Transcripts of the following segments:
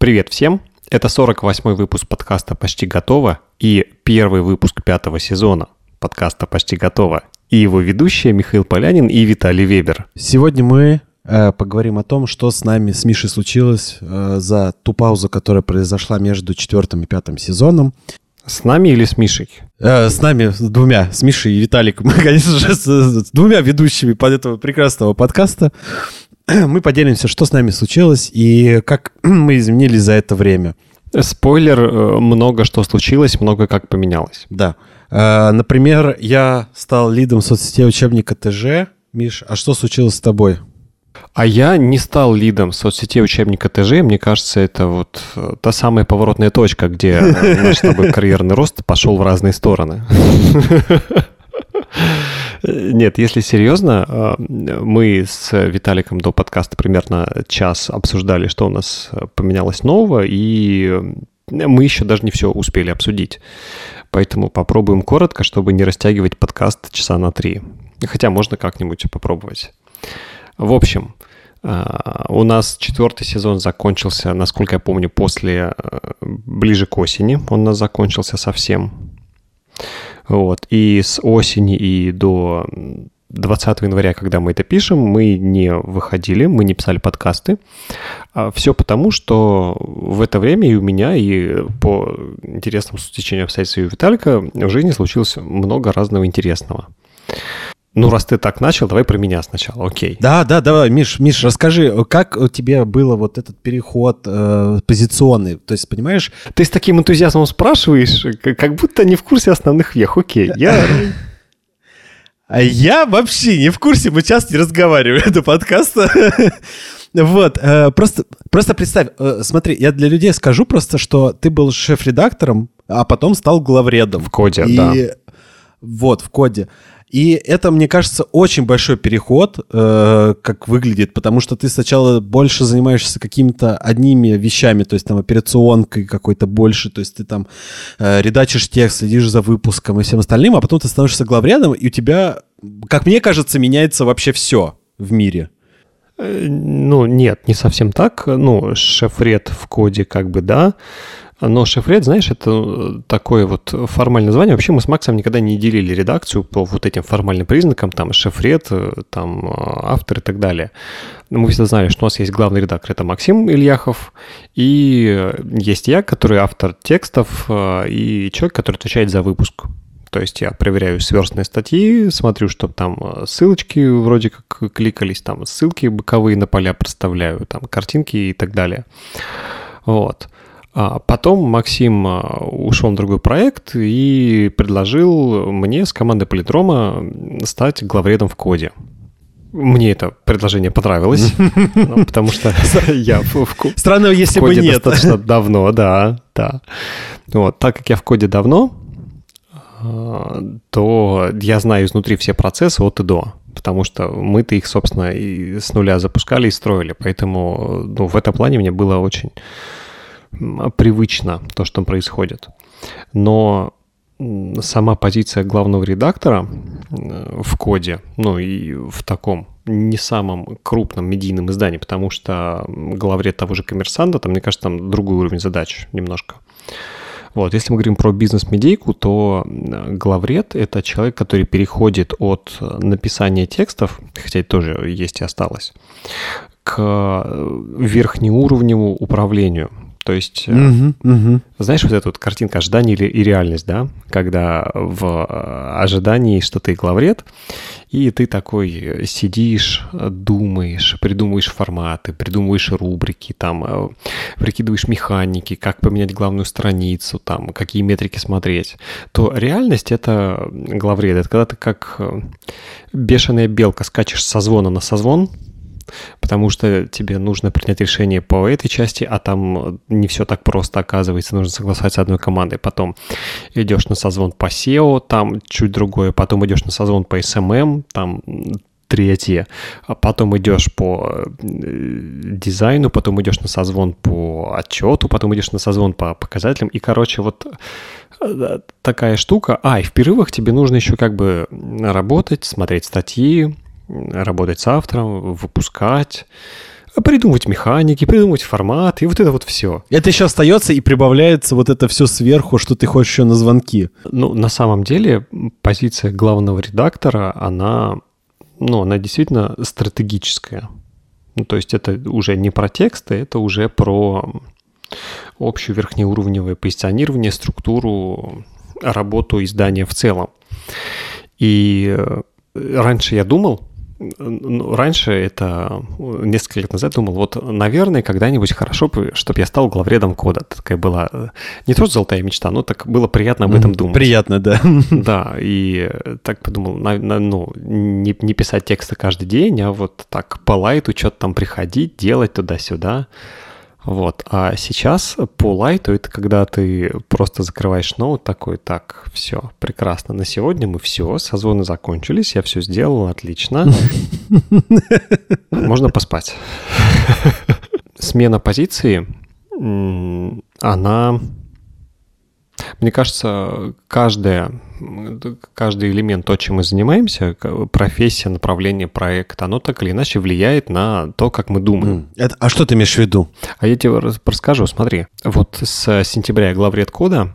Привет всем! Это 48-й выпуск подкаста «Почти готово» и первый выпуск пятого сезона подкаста «Почти готово». И его ведущие Михаил Полянин и Виталий Вебер. Сегодня мы э, поговорим о том, что с нами, с Мишей случилось э, за ту паузу, которая произошла между четвертым и пятым сезоном. С нами или с Мишей? Э, с нами, с двумя, с Мишей и Виталиком, конечно же, с, с двумя ведущими под этого прекрасного подкаста. Мы поделимся, что с нами случилось и как мы изменились за это время. Спойлер, э, много что случилось, много как поменялось. Да. Э, Например, я стал лидом соцсетей учебника ТЖ. Миш, а что случилось с тобой? А я не стал лидом соцсетей учебника ТЖ. Мне кажется, это вот э, та самая поворотная точка, где наш с тобой карьерный рост пошел в разные стороны. Нет, если серьезно, э, мы с Виталиком до подкаста примерно час обсуждали, что у нас поменялось нового, и мы еще даже не все успели обсудить. Поэтому попробуем коротко, чтобы не растягивать подкаст часа на три. Хотя можно как-нибудь попробовать. В общем, э, у нас четвертый сезон закончился, насколько я помню, после э, ближе к осени. Он у нас закончился совсем. Вот. И с осени и до 20 января, когда мы это пишем, мы не выходили, мы не писали подкасты. А Все потому, что в это время и у меня, и по интересному стечению обстоятельств и у Виталика в жизни случилось много разного интересного. Ну, раз ты так начал, давай про меня сначала, окей. Да, да, давай, Миш, Миш, расскажи, как у тебя было вот этот переход э, позиционный? То есть, понимаешь? Ты с таким энтузиазмом спрашиваешь, как будто не в курсе основных вех, окей. Я... А я вообще не в курсе, мы часто не разговариваем до подкаста. Вот, э, просто, просто представь, э, смотри, я для людей скажу просто, что ты был шеф-редактором, а потом стал главредом. В коде, И- да. Вот, в коде. И это, мне кажется, очень большой переход, э, как выглядит, потому что ты сначала больше занимаешься какими-то одними вещами, то есть там операционкой какой-то больше, то есть ты там э, редачишь текст, следишь за выпуском и всем остальным, а потом ты становишься главредом, и у тебя, как мне кажется, меняется вообще все в мире. Э, Ну, нет, не совсем так. Ну, шефред в коде как бы да. Но шефред, знаешь, это э, такое вот формальное название. Вообще мы с Максом никогда не делили редакцию по вот этим формальным признакам, там шефред, э, там э, автор и так далее. Мы всегда знали, что у нас есть главный редактор, это Максим Ильяхов, и есть я, который автор текстов, и человек, который отвечает за выпуск. То есть я проверяю сверстные статьи, смотрю, чтобы там ссылочки вроде как кликались, там ссылки боковые на поля проставляю, там картинки и так далее. Вот. А потом Максим а, ушел на другой проект и предложил мне с командой Политрома стать главредом в коде. Мне это предложение понравилось, ну, потому что я в в ко- Странно, если бы коде нет. достаточно давно, да, да. Вот, так как я в коде давно, а, то я знаю изнутри все процессы от и до, потому что мы-то их, собственно, и с нуля запускали и строили, поэтому ну, в этом плане мне было очень привычно то, что происходит. Но сама позиция главного редактора в коде, ну и в таком не самом крупном медийном издании, потому что главред того же коммерсанта, там, мне кажется, там другой уровень задач немножко. Вот, если мы говорим про бизнес-медийку, то главред — это человек, который переходит от э, написания текстов, хотя это тоже есть и осталось, к э, верхнеуровневому управлению. То есть, Мгм, мгм. знаешь, вот эта вот картинка ожидания и реальность, да? Когда в э, ожидании, что ты главред, и ты такой э, сидишь, думаешь, придумываешь форматы, придумываешь рубрики, там, прикидываешь механики, как поменять главную страницу, там, какие метрики смотреть, то реальность — это главред. Это когда ты как бешеная белка скачешь со звона на созвон, потому что тебе нужно принять решение по этой части, а там не все так просто оказывается, нужно согласовать с одной командой. Потом идешь на созвон по SEO, там чуть другое, потом идешь на созвон по SMM, там третье, а потом идешь по э, дизайну, потом идешь на созвон по отчету, потом идешь на созвон по показателям, и, короче, вот э, такая штука. А, и в перерывах тебе нужно еще как бы работать, смотреть статьи, работать с автором, выпускать, придумывать механики, придумывать формат, и вот это вот все. Это еще остается и прибавляется вот это все сверху, что ты хочешь еще на звонки. Ну, на самом деле, позиция главного редактора, она, ну, она действительно стратегическая. Ну, то есть это уже не про тексты, это уже про общее верхнеуровневое позиционирование, структуру, работу издания в целом. И э, раньше я думал, раньше это несколько лет назад думал, вот, наверное, когда-нибудь хорошо, чтобы я стал главредом кода. Это такая была э, не то, что золотая мечта, но так было приятно об этом думать. Приятно, да. Да, и так подумал, на, на, ну, не, не писать тексты каждый день, а вот так по лайту что-то там приходить, делать туда-сюда. Вот. А сейчас по лайту это когда ты просто закрываешь ноут такой, так, все, прекрасно, на сегодня мы все, созвоны закончились, я все сделал, отлично. Можно поспать. Смена позиции, она мне кажется, каждая, каждый элемент, то, чем мы занимаемся, профессия, направление проекта, оно так или иначе влияет на то, как мы думаем. Это, а что ты имеешь в виду? А я тебе расскажу, смотри. Вот с сентября я главред кода,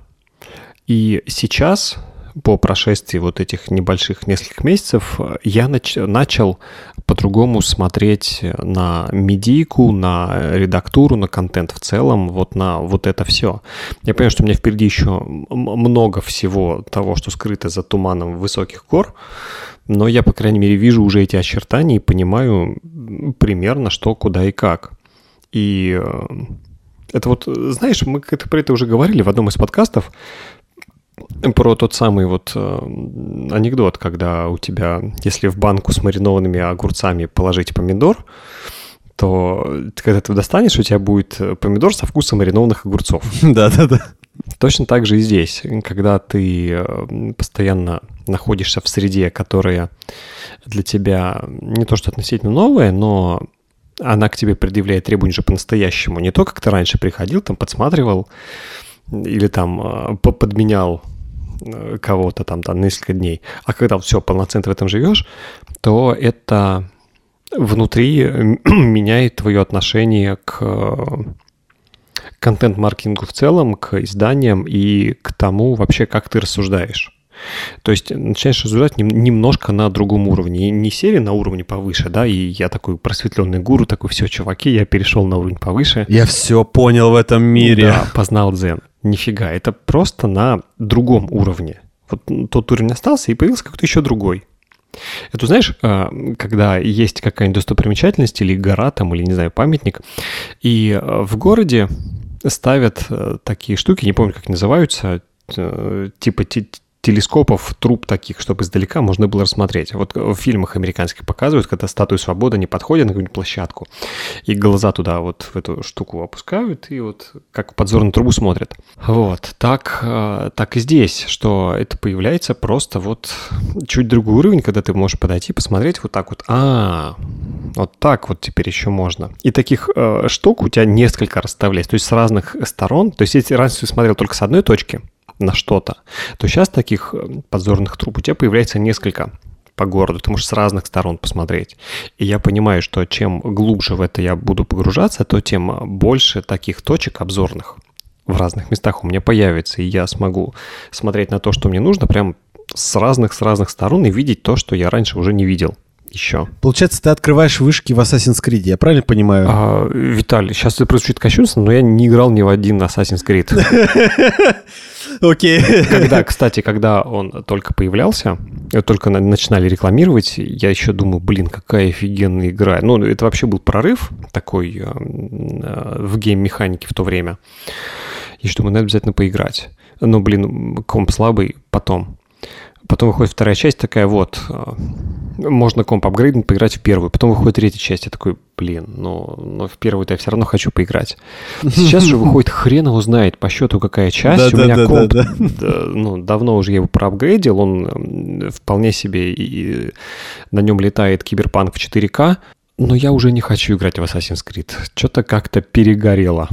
и сейчас по прошествии вот этих небольших нескольких месяцев я нач- начал по-другому смотреть на медийку, на редактуру, на контент в целом, вот на вот это все. Я понимаю, что у меня впереди еще много всего того, что скрыто за туманом высоких гор, но я, по крайней мере, вижу уже эти очертания и понимаю примерно, что, куда и как. И э, это вот, знаешь, мы про это уже говорили в одном из подкастов, про тот самый вот э, анекдот, когда у тебя, если в банку с маринованными огурцами положить помидор, то когда ты достанешь, у тебя будет помидор со вкусом маринованных огурцов. Да-да-да. Точно так же и здесь. Когда ты э, постоянно находишься в среде, которая для тебя не то что относительно новая, но она к тебе предъявляет требования же по-настоящему. Не то, как ты раньше приходил, там подсматривал, или там э, подменял э, кого-то там, там несколько дней, а когда все полноценно в этом живешь, то это внутри меняет твое отношение к контент-маркетингу в целом, к изданиям и к тому вообще, как ты рассуждаешь. То есть начинаешь рассуждать немножко на другом уровне. Не серия на уровне повыше, да, и я такой просветленный гуру, такой, все, чуваки, я перешел на уровень повыше. Я все понял в этом мире. Да, познал дзен. Нифига, это просто на другом уровне. Вот тот уровень остался, и появился какой-то еще другой. Это знаешь, а, когда есть какая-нибудь достопримечательность или гора там, или, не знаю, памятник, и а, в городе ставят э, такие штуки, не помню, как называются, э, типа телескопов, труб таких, чтобы издалека можно было рассмотреть. Вот в фильмах американских показывают, когда статуя свободы не подходит на какую-нибудь площадку, и глаза туда вот в эту штуку опускают, и вот как подзорную трубу смотрят. Вот, так, э, так и здесь, что это появляется просто вот чуть другой уровень, когда ты можешь подойти, посмотреть вот так вот, а, вот так вот теперь еще можно. И таких э, штук у тебя несколько расставляется, то есть с разных сторон. То есть если раньше ты смотрел только с одной точки, на что-то, то сейчас таких э, подзорных труб у тебя появляется несколько по городу, ты можешь с разных сторон посмотреть. И я понимаю, что чем глубже в это я буду погружаться, то тем больше таких точек обзорных в разных местах у меня появится, и я смогу смотреть на то, что мне нужно, прям с разных с разных сторон и видеть то, что я раньше уже не видел еще. Получается, ты открываешь вышки в Assassin's Creed, я правильно понимаю? А, Виталий, сейчас это прозвучит кощунственно, но я не играл ни в один Assassin's Creed. Окей. Когда, кстати, когда он только появлялся, только начинали рекламировать, я еще думаю, блин, какая офигенная игра. Ну, это вообще был прорыв такой э, э, в гейм-механике в то время. И что, надо обязательно поиграть. Но, блин, комп слабый потом. Потом выходит вторая часть такая, вот, э, можно комп апгрейднуть, поиграть в первую. Потом выходит третья часть, я такой, блин, но, но в первую-то я все равно хочу поиграть. Сейчас же выходит хрен его знает по счету какая часть. У меня комп, ну, давно уже я его проапгрейдил, он вполне себе и на нем летает киберпанк в 4К, но я уже не хочу играть в Assassin's Creed. Что-то как-то перегорело.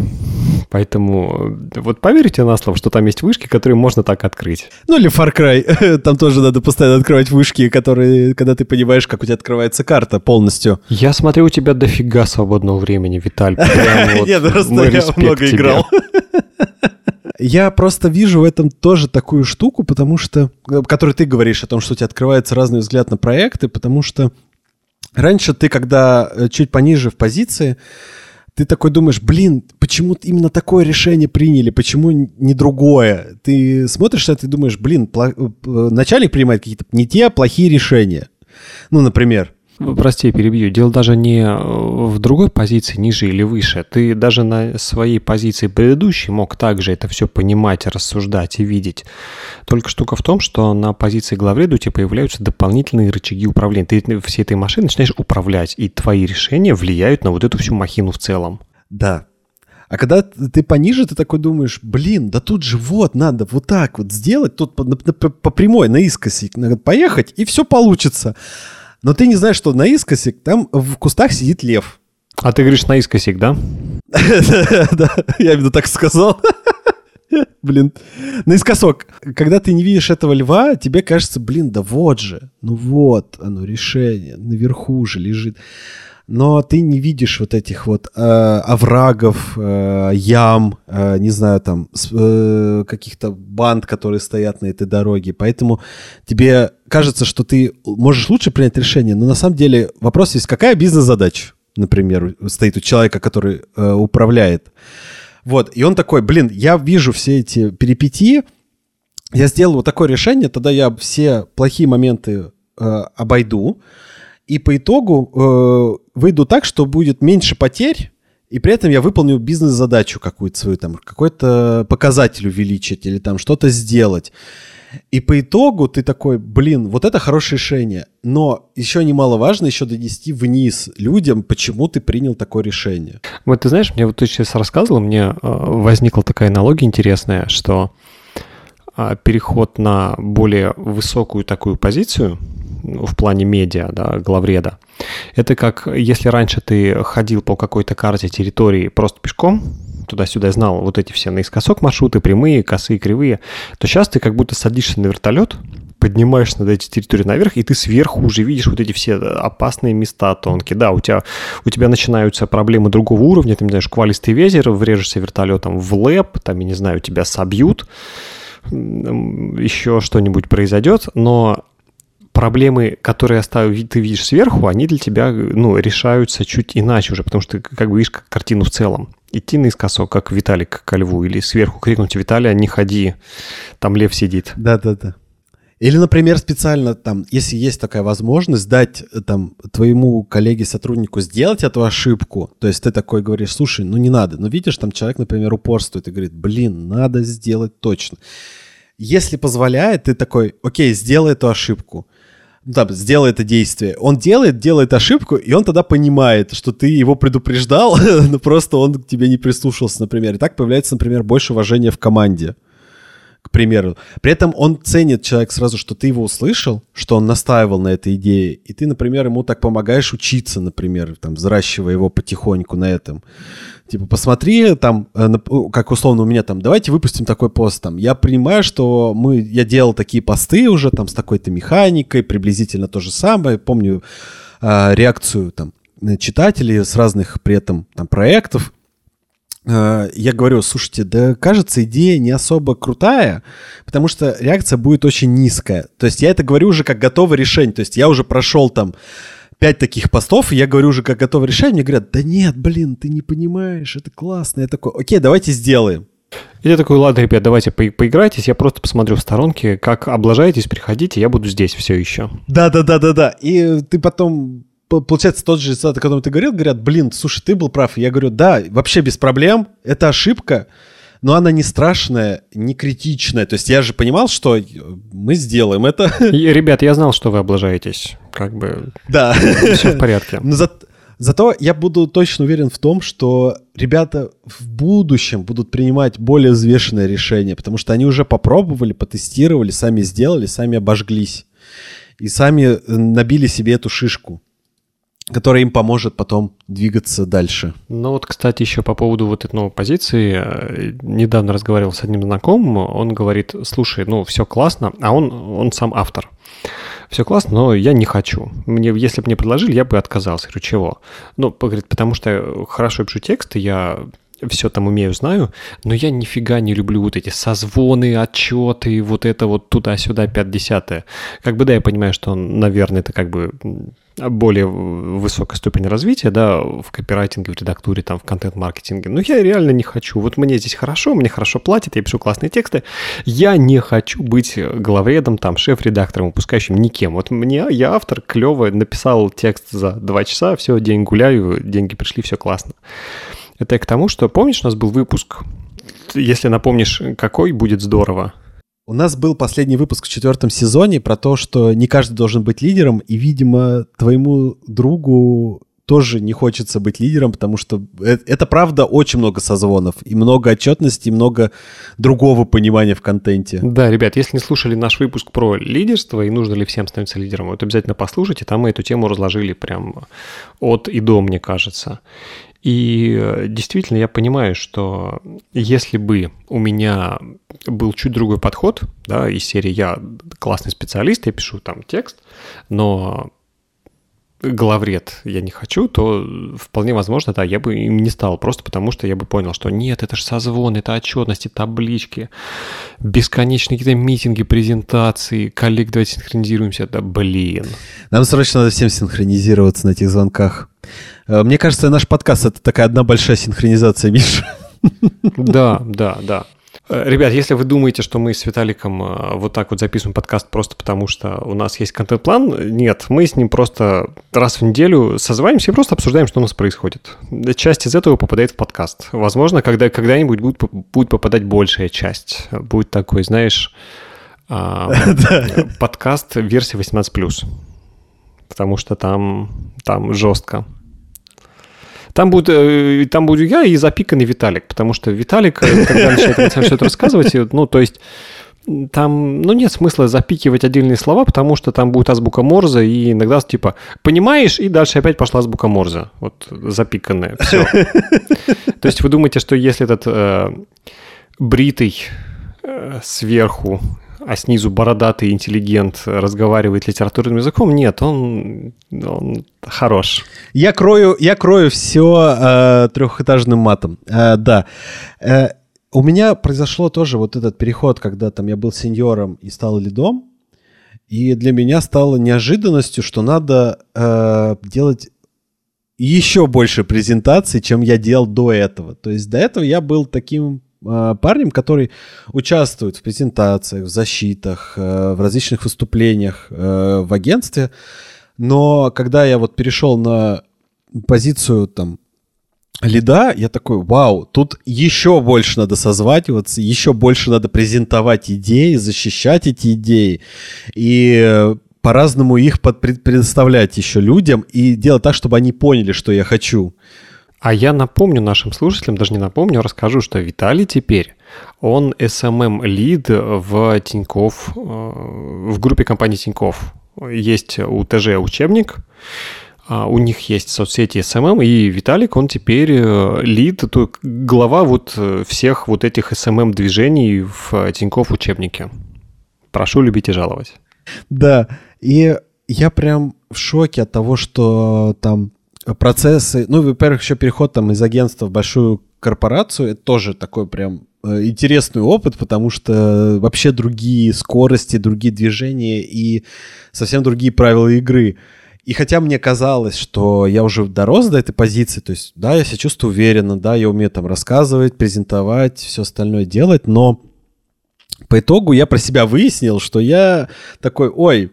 Поэтому вот поверьте на слово, что там есть вышки, которые можно так открыть. Ну или Far Cry. Там тоже надо постоянно открывать вышки, которые, когда ты понимаешь, как у тебя открывается карта полностью. Я смотрю, у тебя дофига свободного времени, Виталь. Нет, просто я много играл. Я просто вижу в этом тоже такую штуку, потому что, которой ты говоришь о том, что у тебя открывается разный взгляд на проекты, потому что раньше ты, когда э, чуть пониже в позиции, ты такой думаешь, блин, почему именно такое решение приняли, почему не другое? Ты смотришь это и думаешь, блин, э, начальник принимает какие-то не те, а плохие решения. Ну, например, Прости, перебью. Дело даже не э, в другой позиции, ниже или выше. Ты даже на своей позиции предыдущей мог также это все понимать, рассуждать и видеть. Только штука в том, что на позиции главреда у тебя появляются дополнительные рычаги управления. Ты всей этой машиной начинаешь управлять, и твои решения влияют на вот эту всю махину в целом. Да, а когда ты пониже, ты такой думаешь, блин, да тут же вот надо вот так вот сделать, тут по, по, по прямой, наискоси надо поехать, и все получится. Но ты не знаешь, что наискосик, там в кустах сидит лев. А ты говоришь наискосик, да? Да, я именно так сказал. Блин, наискосок. Когда ты не видишь этого льва, тебе кажется, блин, да вот же, ну вот оно решение, наверху же лежит но ты не видишь вот этих вот э, оврагов, э, ям, э, не знаю, там, э, каких-то банд, которые стоят на этой дороге. Поэтому тебе кажется, что ты можешь лучше принять решение, но на самом деле вопрос есть, какая бизнес-задача, например, стоит у человека, который э, управляет. Вот, и он такой, блин, я вижу все эти перипетии, я сделал вот такое решение, тогда я все плохие моменты э, обойду, и по итогу э, выйду так, что будет меньше потерь, и при этом я выполню бизнес-задачу какую-то свою, там, какой-то показатель увеличить или там что-то сделать. И по итогу ты такой, блин, вот это хорошее решение. Но еще немаловажно еще донести вниз людям, почему ты принял такое решение. Вот ты знаешь, мне вот ты сейчас рассказывал, мне э, возникла такая аналогия интересная, что э, переход на более высокую такую позицию, в плане медиа, да, главреда. Это как если раньше ты ходил по какой-то карте территории просто пешком, туда-сюда знал вот эти все наискосок маршруты, прямые, косые, кривые, то сейчас ты как будто садишься на вертолет, поднимаешься над эти территории наверх, и ты сверху уже видишь вот эти все опасные места тонкие. Да, у тебя, у тебя начинаются проблемы другого уровня, ты, не знаешь, квалистый ветер, врежешься вертолетом в лэп, там, я не знаю, тебя собьют, еще что-нибудь произойдет, но проблемы, которые ты видишь сверху, они для тебя ну, решаются чуть иначе уже, потому что ты как бы видишь картину в целом. Идти наискосок, как Виталик ко льву, или сверху крикнуть «Виталия, не ходи, там лев сидит». Да-да-да. Или, например, специально там, если есть такая возможность, дать там твоему коллеге, сотруднику сделать эту ошибку, то есть ты такой говоришь, слушай, ну не надо, но видишь, там человек, например, упорствует и говорит, блин, надо сделать точно. Если позволяет, ты такой, окей, сделай эту ошибку там, сделай это действие. Он делает, делает ошибку, и он тогда понимает, что ты его предупреждал, но просто он к тебе не прислушался, например. И так появляется, например, больше уважения в команде к примеру. При этом он ценит человек сразу, что ты его услышал, что он настаивал на этой идее, и ты, например, ему так помогаешь учиться, например, там, взращивая его потихоньку на этом. Типа, посмотри, там, э, как условно у меня там, давайте выпустим такой пост, там, я понимаю, что мы, я делал такие посты уже, там, с такой-то механикой, приблизительно то же самое, помню э, реакцию, там, читателей с разных при этом там проектов, я говорю, слушайте, да кажется, идея не особо крутая, потому что реакция будет очень низкая. То есть я это говорю уже как готовое решение. То есть я уже прошел там пять таких постов, и я говорю уже как готовое решение. Мне говорят, да нет, блин, ты не понимаешь, это классно. Я такой, окей, давайте сделаем. И я такой, ладно, ребят, давайте по поиграйтесь, я просто посмотрю в сторонке, как облажаетесь, приходите, я буду здесь все еще. Да-да-да-да-да. И ты потом получается, тот же результат, о котором ты говорил, говорят, блин, слушай, ты был прав. Я говорю, да, вообще без проблем, это ошибка, но она не страшная, не критичная. То есть я же понимал, что мы сделаем это. И, ребят, я знал, что вы облажаетесь. Как бы... Да. Все в порядке. Но за... Зато я буду точно уверен в том, что ребята в будущем будут принимать более взвешенные решения, потому что они уже попробовали, потестировали, сами сделали, сами обожглись и сами набили себе эту шишку. Которая им поможет потом двигаться дальше. Ну вот, кстати, еще по поводу вот этой новой позиции. э, Недавно разговаривал с одним знакомым, он говорит, слушай, ну все классно, а он, он сам автор. Все классно, но я не хочу. Мне, если бы мне предложили, я бы отказался. Говорю, чего? Ну, говорит, потому что я хорошо пишу тексты, я все там умею, знаю, но я нифига не люблю вот эти созвоны, отчеты, вот это вот туда-сюда, 5-10. Как бы, да, я понимаю, что, наверное, это как бы более высокая ступень развития, да, в копирайтинге, в редактуре, там, в контент-маркетинге. Но я реально не хочу. Вот мне здесь хорошо, мне хорошо платят, я пишу классные тексты. Я не хочу быть главредом, там, шеф-редактором, выпускающим никем. Вот мне, я автор, клево, написал текст за два часа, все, день гуляю, деньги пришли, все классно. Это я к тому, что, помнишь, у нас был выпуск, если напомнишь, какой, будет здорово. У нас был последний выпуск в четвертом сезоне про то, что не каждый должен быть лидером, и, видимо, твоему другу тоже не хочется быть лидером, потому что это, это правда очень много созвонов, и много отчетности, и много другого понимания в контенте. Да, ребят, если не слушали наш выпуск про лидерство и нужно ли всем становиться лидером, вот обязательно послушайте, там мы эту тему разложили прям от и до, мне кажется. И действительно я понимаю, что если бы у меня был чуть другой подход, да, из серии я классный специалист, я пишу там текст, но главред я не хочу, то вполне возможно, да, я бы им не стал, просто потому что я бы понял, что нет, это же созвон, это отчетности, таблички, бесконечные какие-то митинги, презентации, коллег, давайте синхронизируемся, да блин. Нам срочно надо всем синхронизироваться на этих звонках. Мне кажется, наш подкаст — это такая одна большая синхронизация, Миша. Да, да, да. Ребят, если вы думаете, что мы с Виталиком вот так вот записываем подкаст просто потому, что у нас есть контент-план, нет, мы с ним просто раз в неделю созванимся и просто обсуждаем, что у нас происходит. Часть из этого попадает в подкаст. Возможно, когда, когда-нибудь будет, будет попадать большая часть. Будет такой, знаешь, подкаст версии 18+. Потому что там, там жестко. Там будет, э, там буду я и запиканный Виталик, потому что Виталик, когда начинает что-то рассказывать, ну, то есть там, ну, нет смысла запикивать отдельные слова, потому что там будет азбука Морзе, и иногда типа «понимаешь?» и дальше опять пошла азбука Морзе, вот запиканная, все. То есть вы думаете, что если этот э, бритый э, сверху а снизу бородатый интеллигент разговаривает литературным языком, нет, он, он хорош. Я крою, я крою все э, трехэтажным матом. Э, да. Э, у меня произошло тоже вот этот переход, когда там я был сеньором и стал лидом. И для меня стало неожиданностью, что надо э, делать еще больше презентаций, чем я делал до этого. То есть до этого я был таким парнем, который участвует в презентациях, в защитах, э, в различных выступлениях э, в агентстве. Но когда я вот перешел на позицию там лида, я такой, вау, тут еще больше надо созваниваться, еще больше надо презентовать идеи, защищать эти идеи и по-разному их под, предоставлять еще людям и делать так, чтобы они поняли, что я хочу. А я напомню нашим слушателям, даже не напомню, расскажу, что Виталий теперь, он SMM-лид в Тиньков, в группе компании Тиньков. Есть у ТЖ учебник, у них есть соцсети SMM, и Виталик, он теперь лид, глава вот всех вот этих SMM-движений в Тиньков учебнике. Прошу любить и жаловать. Да, и я прям в шоке от того, что там процессы, ну, во-первых, еще переход там из агентства в большую корпорацию, это тоже такой прям э, интересный опыт, потому что вообще другие скорости, другие движения и совсем другие правила игры. И хотя мне казалось, что я уже дорос до этой позиции, то есть, да, я себя чувствую уверенно, да, я умею там рассказывать, презентовать, все остальное делать, но по итогу я про себя выяснил, что я такой, ой,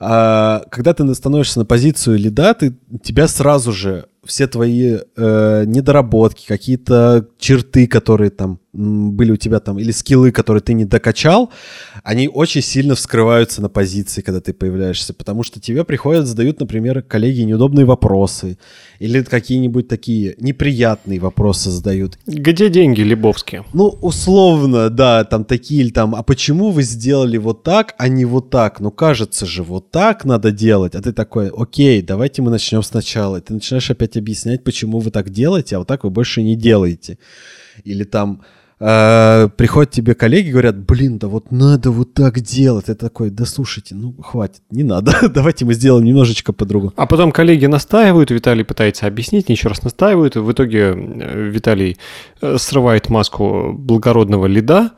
а, когда ты становишься на позицию лида, ты, тебя сразу же все твои э, недоработки, какие-то черты, которые там были у тебя там, или скиллы, которые ты не докачал, они очень сильно вскрываются на позиции, когда ты появляешься, потому что тебе приходят, задают, например, коллеги неудобные вопросы, или какие-нибудь такие неприятные вопросы задают. Где деньги, Лебовские? Ну, условно, да, там такие, или там, а почему вы сделали вот так, а не вот так? Ну, кажется же, вот так надо делать. А ты такой, окей, давайте мы начнем сначала. И ты начинаешь опять объяснять, почему вы так делаете, а вот так вы больше не делаете. Или там, э, приходят тебе коллеги, говорят, блин, да вот надо вот так делать. Ты такой, да слушайте, ну хватит, не надо, давайте мы сделаем немножечко по-другому. А потом коллеги настаивают, Виталий пытается объяснить, еще раз настаивают, и в итоге Виталий э, срывает маску благородного лида,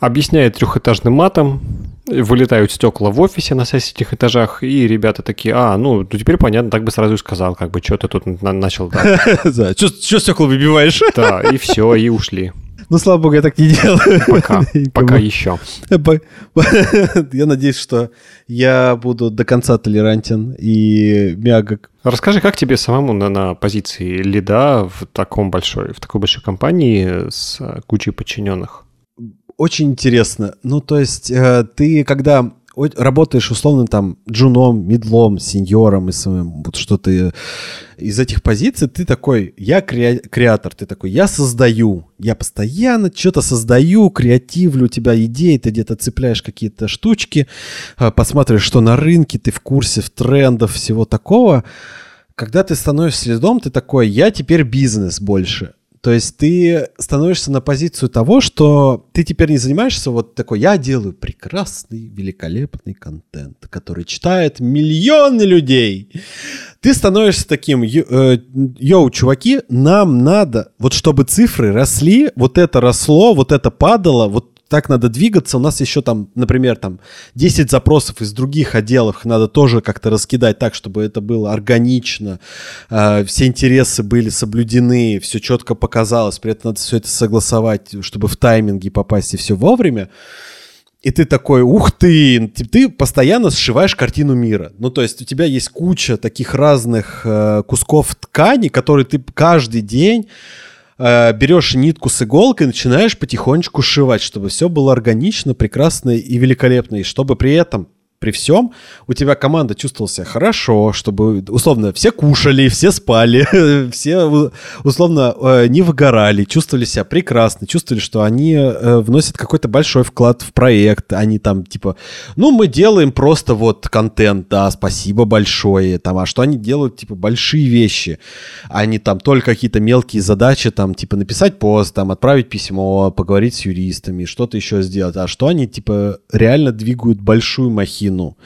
объясняет трехэтажным матом, вылетают стекла в офисе на соседних этажах, и ребята такие, а, ну, ну теперь понятно, так бы сразу и сказал, как бы, что ты тут начал. Да, что стекла выбиваешь? Да, и все, и ушли. Ну, слава богу, я так не делаю. Пока, пока еще. Я надеюсь, что я буду до конца толерантен и мягок. Расскажи, как тебе самому на, на позиции лида в таком большой, в такой большой компании с кучей подчиненных? очень интересно. Ну, то есть э, ты, когда работаешь условно там джуном, медлом, сеньором, и вот что ты из этих позиций, ты такой, я кре- креатор, ты такой, я создаю, я постоянно что-то создаю, креативлю, у тебя идеи, ты где-то цепляешь какие-то штучки, э, посмотришь, что на рынке, ты в курсе в трендов, всего такого. Когда ты становишься следом, ты такой, я теперь бизнес больше. То есть ты становишься на позицию того, что ты теперь не занимаешься вот такой, я делаю прекрасный, великолепный контент, который читает миллионы людей. Ты становишься таким, э, йоу, чуваки, нам надо, вот чтобы цифры росли, вот это росло, вот это падало, вот так надо двигаться. У нас еще там, например, там 10 запросов из других отделов надо тоже как-то раскидать так, чтобы это было органично, э, все интересы были соблюдены, все четко показалось, при этом надо все это согласовать, чтобы в тайминге попасть и все вовремя. И ты такой, ух ты, ты постоянно сшиваешь картину мира. Ну, то есть у тебя есть куча таких разных э, кусков ткани, которые ты каждый день э, берешь нитку с иголкой и начинаешь потихонечку сшивать, чтобы все было органично, прекрасно и великолепно, и чтобы при этом при всем у тебя команда чувствовала себя хорошо, чтобы, условно, все кушали, все спали, все, условно, э, не выгорали, чувствовали себя прекрасно, чувствовали, что они э, вносят какой-то большой вклад в проект, они там, типа, ну, мы делаем просто вот контент, да, спасибо большое, там, а что они делают, типа, большие вещи, они там только какие-то мелкие задачи, там, типа, написать пост, там, отправить письмо, поговорить с юристами, что-то еще сделать, а что они, типа, реально двигают большую махину, картину.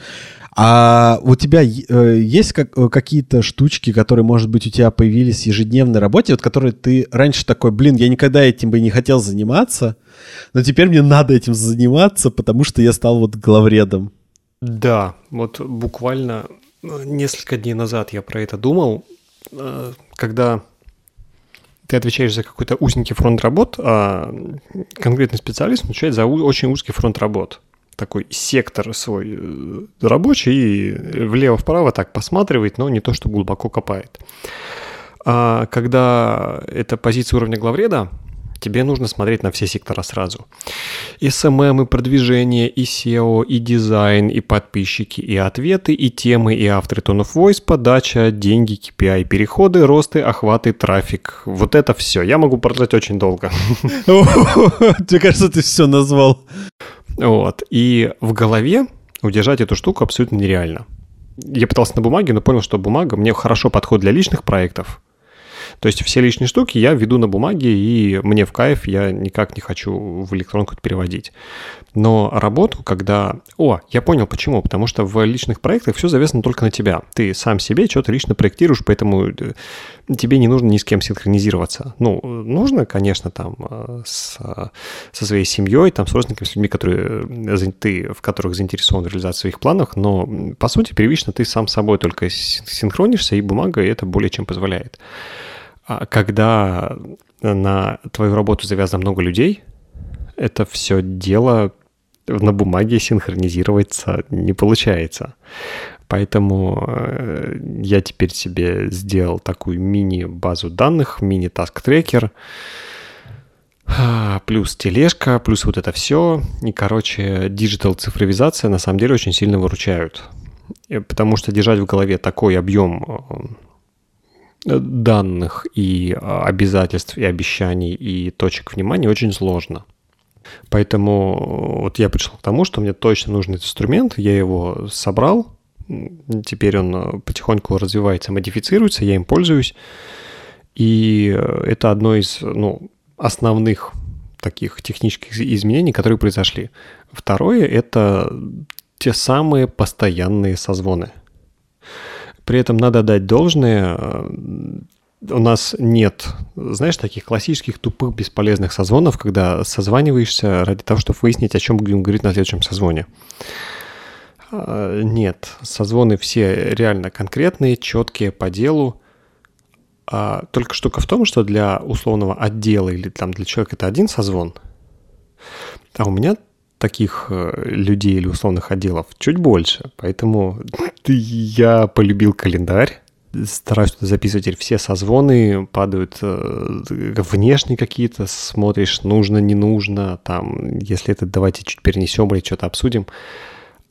А у тебя э, есть э, какие-то штучки, которые, может быть, у тебя появились в ежедневной работе, вот которые ты раньше такой, блин, я никогда этим бы не хотел заниматься, но теперь мне надо этим заниматься, потому что я стал вот главредом. Да, вот буквально э, несколько дней назад я про это думал, когда ты отвечаешь за какой-то узенький фронт работ, а конкретный специалист отвечает за очень узкий фронт работ такой сектор свой э, рабочий и влево-вправо так посматривает, но не то, что глубоко копает. А когда это позиция уровня главреда, тебе нужно смотреть на все сектора сразу. И SMM, и продвижение, и SEO, и дизайн, и подписчики, и ответы, и темы, и авторы Tone of Voice, подача, деньги, KPI, переходы, росты, охваты, трафик. Вот это все. Я могу продолжать очень долго. Мне кажется, ты все назвал. Вот. И в голове удержать эту штуку абсолютно нереально. Я пытался на бумаге, но понял, что бумага мне хорошо подходит для личных проектов, то есть все лишние штуки я веду на бумаге, и мне в кайф, я никак не хочу в электронку переводить. Но работу, когда... О, я понял почему. Потому что в личных проектах все завязано только на тебя. Ты сам себе что-то лично проектируешь, поэтому э, тебе не нужно ни с кем синхронизироваться. Ну, нужно, конечно, там э, с, со своей семьей, там, с родственниками, с людьми, которые э, ты, в которых заинтересован в реализации своих планов, но, по сути, первично ты сам собой только синхронишься, и бумага это более чем позволяет. А когда на твою работу завязано много людей, это все дело на бумаге синхронизироваться не получается. Поэтому э, я теперь себе сделал такую мини-базу данных, мини-таск-трекер, А, плюс тележка, плюс вот это все. И, короче, digital цифровизация на самом деле очень сильно выручают. Потому что держать в голове такой объем э, данных и а, обязательств, и обещаний, и точек внимания очень сложно. Поэтому вот я пришел к тому, что мне точно нужен этот инструмент, я его собрал, теперь он э, потихоньку развивается, модифицируется, я им пользуюсь, и э, это одно из ну, основных таких технических изменений, которые произошли. Второе — это те самые постоянные созвоны. При этом надо дать должное, э, у нас нет, знаешь, таких классических тупых бесполезных созвонов, когда созваниваешься ради того, чтобы выяснить, о чем будем говорить на следующем созвоне. А, нет, созвоны все реально конкретные, четкие, по делу. А только штука в том, что для условного отдела или там для человека это один созвон, а у меня таких э, людей или условных отделов чуть больше. Поэтому я полюбил календарь, стараюсь записывать все созвоны, падают э, внешние какие-то, смотришь, нужно, не нужно, там, если это давайте чуть перенесем или что-то обсудим.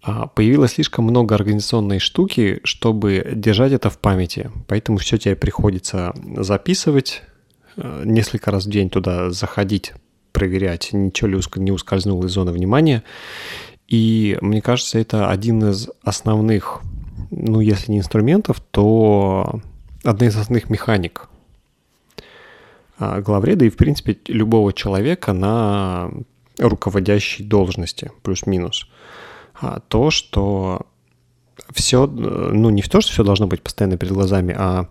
А появилось слишком много организационной штуки, чтобы держать это в памяти. Поэтому все тебе приходится записывать, э, несколько раз в день туда заходить, проверять, ничего ли не ускользнуло из зоны внимания. И мне кажется, это один из основных, ну, если не инструментов, то одна из основных механик а, главреда и, в принципе, любого человека на руководящей должности, плюс-минус – а, то, что все, ну не в то, что все должно быть постоянно перед глазами, а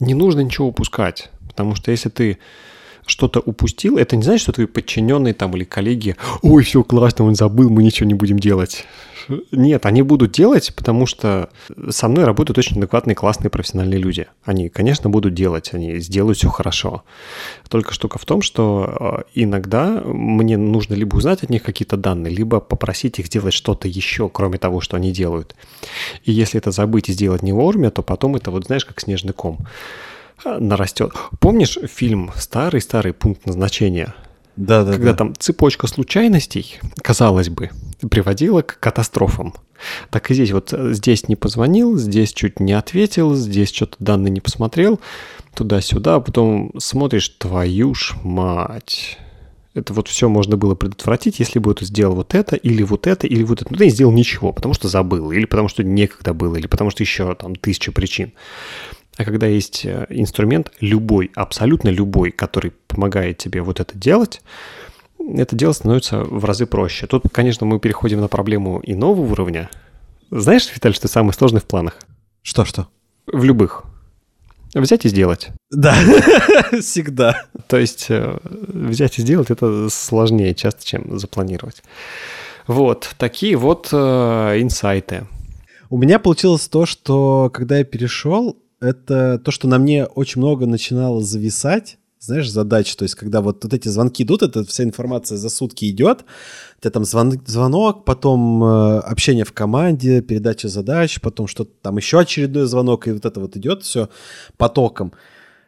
не нужно ничего упускать. Потому что если ты что-то упустил, это не значит, что твои подчиненные там или коллеги, ой, все классно, он забыл, мы ничего не будем делать. Нет, они будут делать, потому что со мной работают очень адекватные, классные, профессиональные люди. Они, конечно, будут делать, они сделают все хорошо. Только штука в том, что э, иногда мне нужно либо узнать от них какие-то данные, либо попросить их сделать что-то еще, кроме того, что они делают. И если это забыть и сделать не вовремя, то потом это вот, знаешь, как снежный ком нарастет. Помнишь фильм «Старый-старый пункт назначения»? Да, да, когда да. там цепочка случайностей, казалось бы, приводила к катастрофам. Так и здесь вот э, здесь не позвонил, здесь чуть не ответил, здесь что-то данные не посмотрел, туда-сюда, а потом смотришь, твою ж мать. Это вот все можно было предотвратить, если бы ты сделал вот это, или вот это, или вот это. Но ты не сделал ничего, потому что забыл, или потому что некогда было, или потому что еще там тысяча причин. А когда есть э, инструмент, любой, абсолютно любой, который помогает тебе вот это делать, это дело становится в разы проще. Тут, конечно, мы переходим на проблему иного уровня. Знаешь, Виталий, что самое сложное в планах? Что-что? В любых. Взять и сделать. Да, всегда. То есть э, взять и сделать это сложнее часто, чем запланировать. Вот, такие вот э, инсайты. У меня получилось то, что когда я перешел, это то, что на мне очень много начинало зависать, знаешь, задач, то есть когда вот, вот эти звонки идут, эта вся информация за сутки идет, у тебя там звон, звонок, потом э, общение в команде, передача задач, потом что-то там еще очередной звонок, и вот это вот идет все потоком.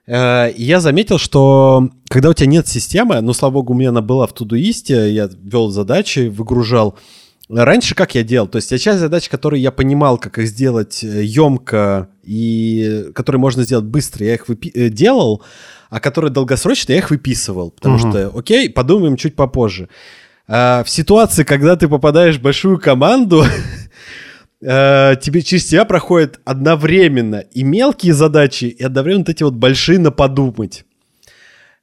Э, и я заметил, что когда у тебя нет системы, ну, слава богу, у меня она была в Тудуисте, я вел задачи, выгружал, Раньше как я делал? То есть я часть задач, которые я понимал, как их сделать емко э, и которые можно сделать быстро, я их выпи- э, делал, а которые долгосрочные, я их выписывал. Потому угу. что, окей, подумаем чуть попозже. А, в ситуации, когда ты попадаешь в большую команду, э, тебе через тебя проходят одновременно и мелкие задачи, и одновременно вот эти вот большие на подумать.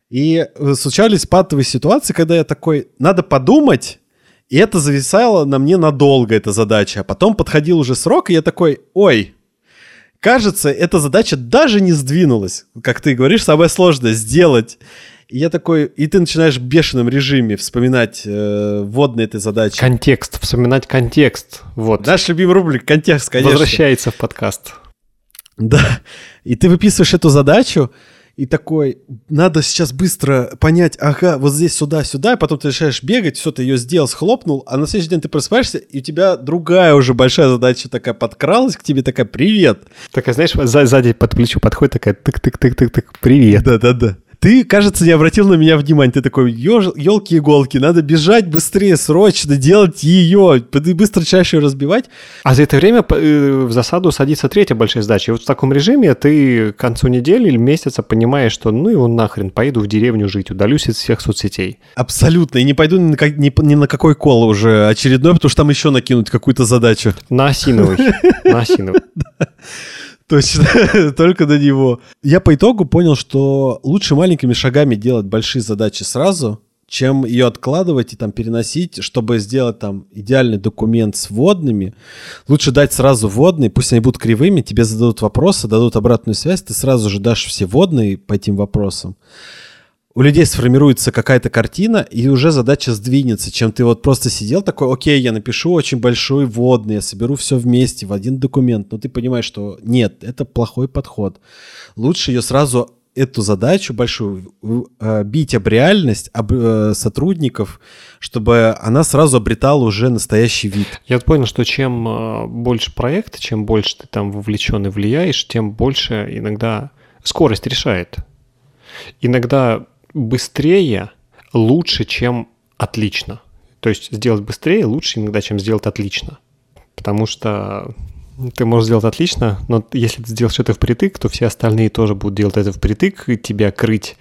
И случались патовые ситуации, когда я такой, надо подумать, и это зависало на мне надолго, эта задача. А потом подходил уже срок, и я такой, ой, кажется, эта задача даже не сдвинулась. Как ты говоришь, самое сложное сделать. И я такой, и ты начинаешь в бешеном режиме вспоминать э, вводные этой задачи. Контекст, вспоминать контекст. Вот. Наш любимый рубрик контекст, конечно. Возвращается в подкаст. Да. И ты выписываешь эту задачу, и такой, надо сейчас быстро понять, ага, вот здесь сюда, сюда, и потом ты решаешь бегать, все, ты ее сделал, схлопнул, а на следующий день ты просыпаешься, и у тебя другая уже большая задача такая подкралась к тебе, такая, привет. Такая, знаешь, сзади под плечо подходит такая, тык-тык-тык-тык-тык, привет. Да-да-да. Ты, кажется, не обратил на меня внимания. Ты такой, елки-иголки, надо бежать быстрее, срочно, делать ее, быстро чаще разбивать. А за это время э, в засаду садится третья большая задача. И вот в таком режиме ты к концу недели или месяца понимаешь, что ну его нахрен, поеду в деревню жить, удалюсь из всех соцсетей. Абсолютно. И не пойду ни на, ни, ни на какой кол уже очередной, потому что там еще накинуть какую-то задачу. На осиновый. На осиновый. Точно, только до него. Я по итогу понял, что лучше маленькими шагами делать большие задачи сразу, чем ее откладывать и там переносить, чтобы сделать там идеальный документ с вводными. Лучше дать сразу вводные, пусть они будут кривыми, тебе зададут вопросы, дадут обратную связь, ты сразу же дашь все вводные по этим вопросам у людей сформируется какая-то картина, и уже задача сдвинется, чем ты вот просто сидел такой, окей, я напишу очень большой вводный, я соберу все вместе в один документ, но ты понимаешь, что нет, это плохой подход. Лучше ее сразу эту задачу большую э, бить об реальность, об э, сотрудников, чтобы она сразу обретала уже настоящий вид. Я понял, что чем э, больше проект, чем больше ты там вовлечен и влияешь, тем больше иногда скорость решает. Иногда быстрее лучше, чем отлично. То есть сделать быстрее лучше иногда, чем сделать отлично. Потому что ты можешь сделать отлично, но если ты сделаешь это впритык, то все остальные тоже будут делать это впритык, и тебя крыть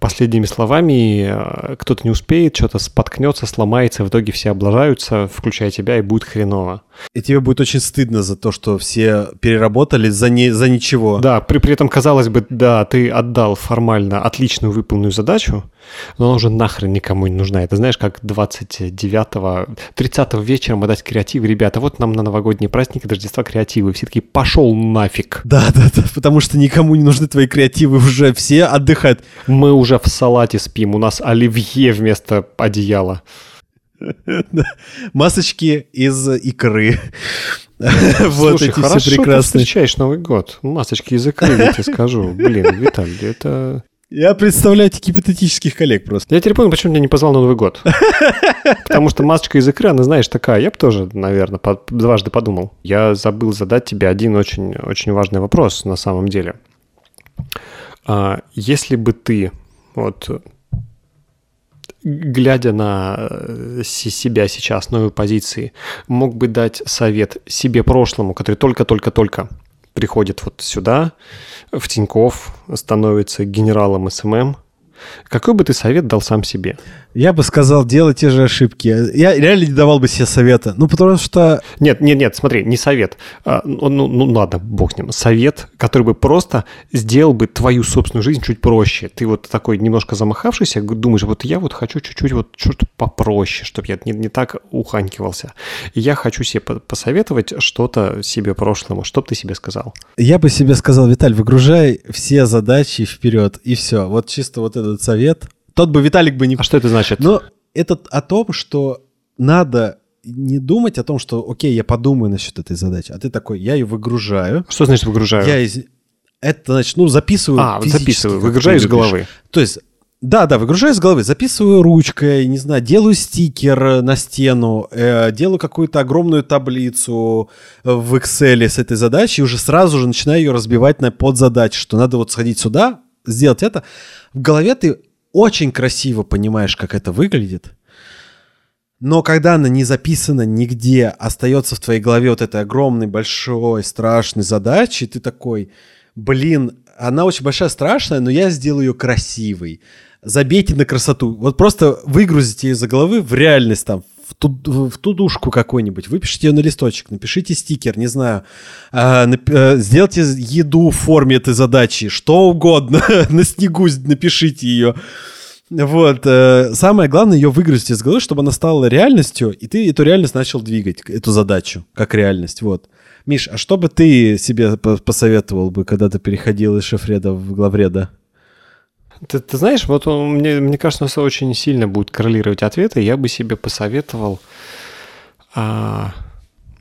последними словами. Э, кто-то не успеет, что-то споткнется, сломается, в итоге все облажаются, включая тебя, и будет хреново. И тебе будет очень стыдно за то, что все переработали за, не, за ничего. Да, при, при этом, казалось бы, да, ты отдал формально отличную выполненную задачу, но она уже нахрен никому не нужна. Это знаешь, как 29-го, 30-го вечером отдать креатив. Ребята, вот нам на новогодние праздники Рождества креативы. Все таки пошел нафиг. Да, да, да, потому что никому не нужны твои креативы уже. Все отдыхают. Мы уже в салате спим, у нас оливье вместо одеяла. Масочки из икры. вот эти все прекрасные. ты встречаешь Новый год. Масочки из икры, я тебе скажу. Блин, Виталий, это... Я представляю гипотетических коллег просто. Я теперь понял, почему меня не позвал на Новый год. Потому что масочка из икры, она, знаешь, такая. Я бы тоже, наверное, дважды подумал. Я забыл задать тебе один очень, очень важный вопрос на самом деле. А, если бы ты вот глядя на э, себя сейчас, новой позиции, мог бы дать совет себе прошлому, который только-только-только приходит вот сюда, в Тиньков, становится генералом SMM, какой бы ты совет дал сам себе? Я бы сказал, делай те же ошибки. Я реально не давал бы себе совета. Ну, потому что... Нет, нет, нет, смотри, не совет. А, ну, ну, ну, ладно, бог с ним. Совет, который бы просто сделал бы твою собственную жизнь чуть проще. Ты вот такой немножко замахавшийся, думаешь, вот я вот хочу чуть-чуть вот что-то попроще, чтобы я не, не так уханькивался. И я хочу себе посоветовать что-то себе прошлому. Что бы ты себе сказал? Я бы себе сказал, Виталь, выгружай все задачи вперед, и все. Вот чисто вот этот совет, тот бы Виталик бы не... А что это значит? Но это о том, что надо не думать о том, что, окей, я подумаю насчет этой задачи, а ты такой, я ее выгружаю. Что значит выгружаю? Я из... Это значит, ну, записываю А, записываю, выгружаю из головы. То есть, да, да, выгружаю из головы, записываю ручкой, не знаю, делаю стикер на стену, э, делаю какую-то огромную таблицу в Excel с этой задачей, и уже сразу же начинаю ее разбивать на подзадачи, что надо вот сходить сюда, сделать это. В голове ты очень красиво понимаешь, как это выглядит, но когда она не записана нигде, остается в твоей голове вот этой огромной, большой, страшной задачей, ты такой, блин, она очень большая, страшная, но я сделаю ее красивой. Забейте на красоту. Вот просто выгрузите ее из головы в реальность там, в, ту, в тудушку какой-нибудь, выпишите ее на листочек, напишите стикер, не знаю, э, э, сделайте еду в форме этой задачи, что угодно, на снегу напишите ее. Вот. Э, самое главное ее выгрузить из головы, чтобы она стала реальностью, и ты эту реальность начал двигать, эту задачу, как реальность. Вот. Миш, а что бы ты себе посоветовал бы, когда ты переходил из шефреда в главреда? Ты, ты знаешь, вот он, мне, мне кажется, у нас очень сильно будет коррелировать ответы. Я бы себе посоветовал а,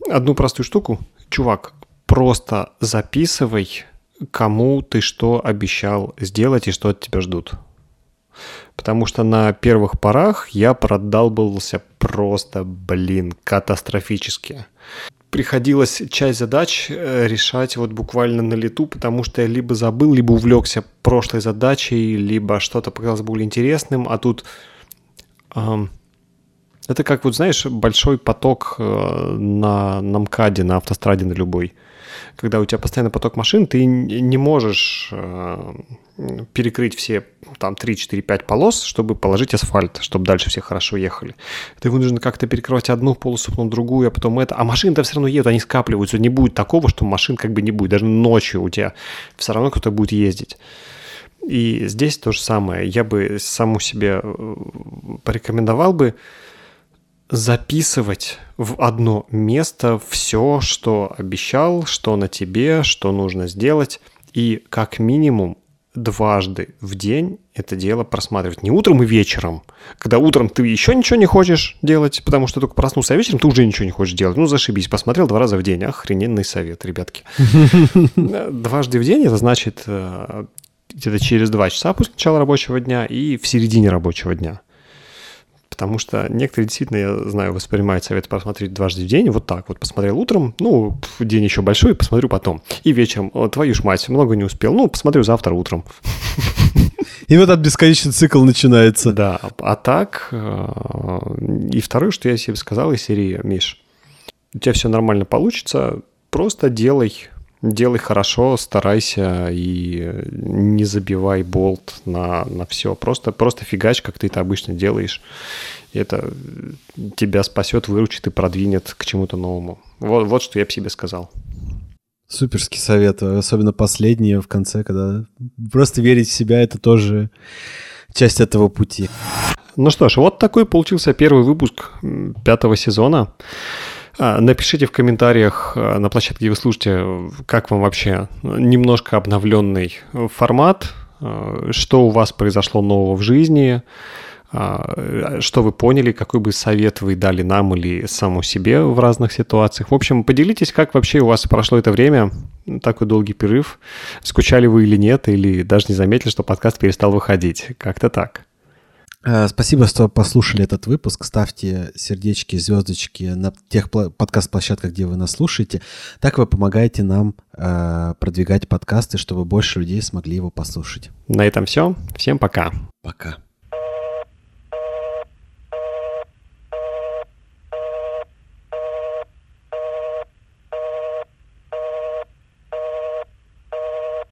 одну простую штуку. Чувак, просто записывай, кому ты что обещал сделать и что от тебя ждут. Потому что на первых порах я продалбывался просто, блин, катастрофически приходилось часть задач э, решать вот буквально на лету, потому что я либо забыл, либо увлекся прошлой задачей, либо что-то показалось более интересным, а тут... Эм, это как, вот знаешь, большой поток э, на, на МКАДе, на автостраде на любой. Когда у тебя постоянно поток машин, ты не можешь э, перекрыть все там 3, 4, 5 полос, чтобы положить асфальт, чтобы дальше все хорошо ехали. Ты вынужден как-то перекрывать одну полосу, потом другую, а потом это. А машины-то все равно едут, они скапливаются. Не будет такого, что машин как бы не будет. Даже ночью у тебя все равно кто-то будет ездить. И здесь то же самое. Я бы саму себе э, порекомендовал бы записывать в одно место все, что обещал, что на тебе, что нужно сделать, и как минимум дважды в день это дело просматривать. Не утром и вечером. Когда утром ты еще ничего не хочешь делать, потому что только проснулся, а вечером ты уже ничего не хочешь делать. Ну, зашибись, посмотрел два раза в день. Охрененный совет, ребятки. Дважды в день это значит э, где-то через два часа после начала рабочего дня и в середине рабочего дня. Потому что некоторые действительно, я знаю, воспринимают совет посмотреть дважды в день, вот так вот. Посмотрел утром, ну, день еще большой, посмотрю потом. И вечером, твою ж мать, много не успел, ну, посмотрю завтра утром. И вот этот бесконечный цикл начинается. Да, а так... Э, и второе, что я себе сказал из серии, Миш, у тебя все нормально получится, просто делай делай хорошо, старайся и не забивай болт на, на все. Просто, просто фигач, как ты это обычно делаешь. Это тебя спасет, выручит и продвинет к чему-то новому. Вот, вот что я бы себе сказал. Суперский совет, особенно последнее в конце, когда просто верить в себя, это тоже часть этого пути. Ну что ж, вот такой получился первый выпуск пятого сезона. А, напишите в комментариях а, на площадке, где вы слушаете, как вам вообще немножко обновленный формат, а, что у вас произошло нового в жизни, что вы поняли, какой бы совет вы дали нам или саму себе в разных ситуациях. В общем, поделитесь, как вообще у вас прошло это время, такой долгий перерыв. Скучали вы или нет, или даже не заметили, что подкаст перестал выходить. Как-то так. Э, спасибо, что послушали этот выпуск. Ставьте сердечки, звездочки на тех подкаст-площадках, где вы нас слушаете. Так вы помогаете нам э, продвигать подкасты, чтобы больше людей смогли его послушать. На этом все. Всем пока. Пока.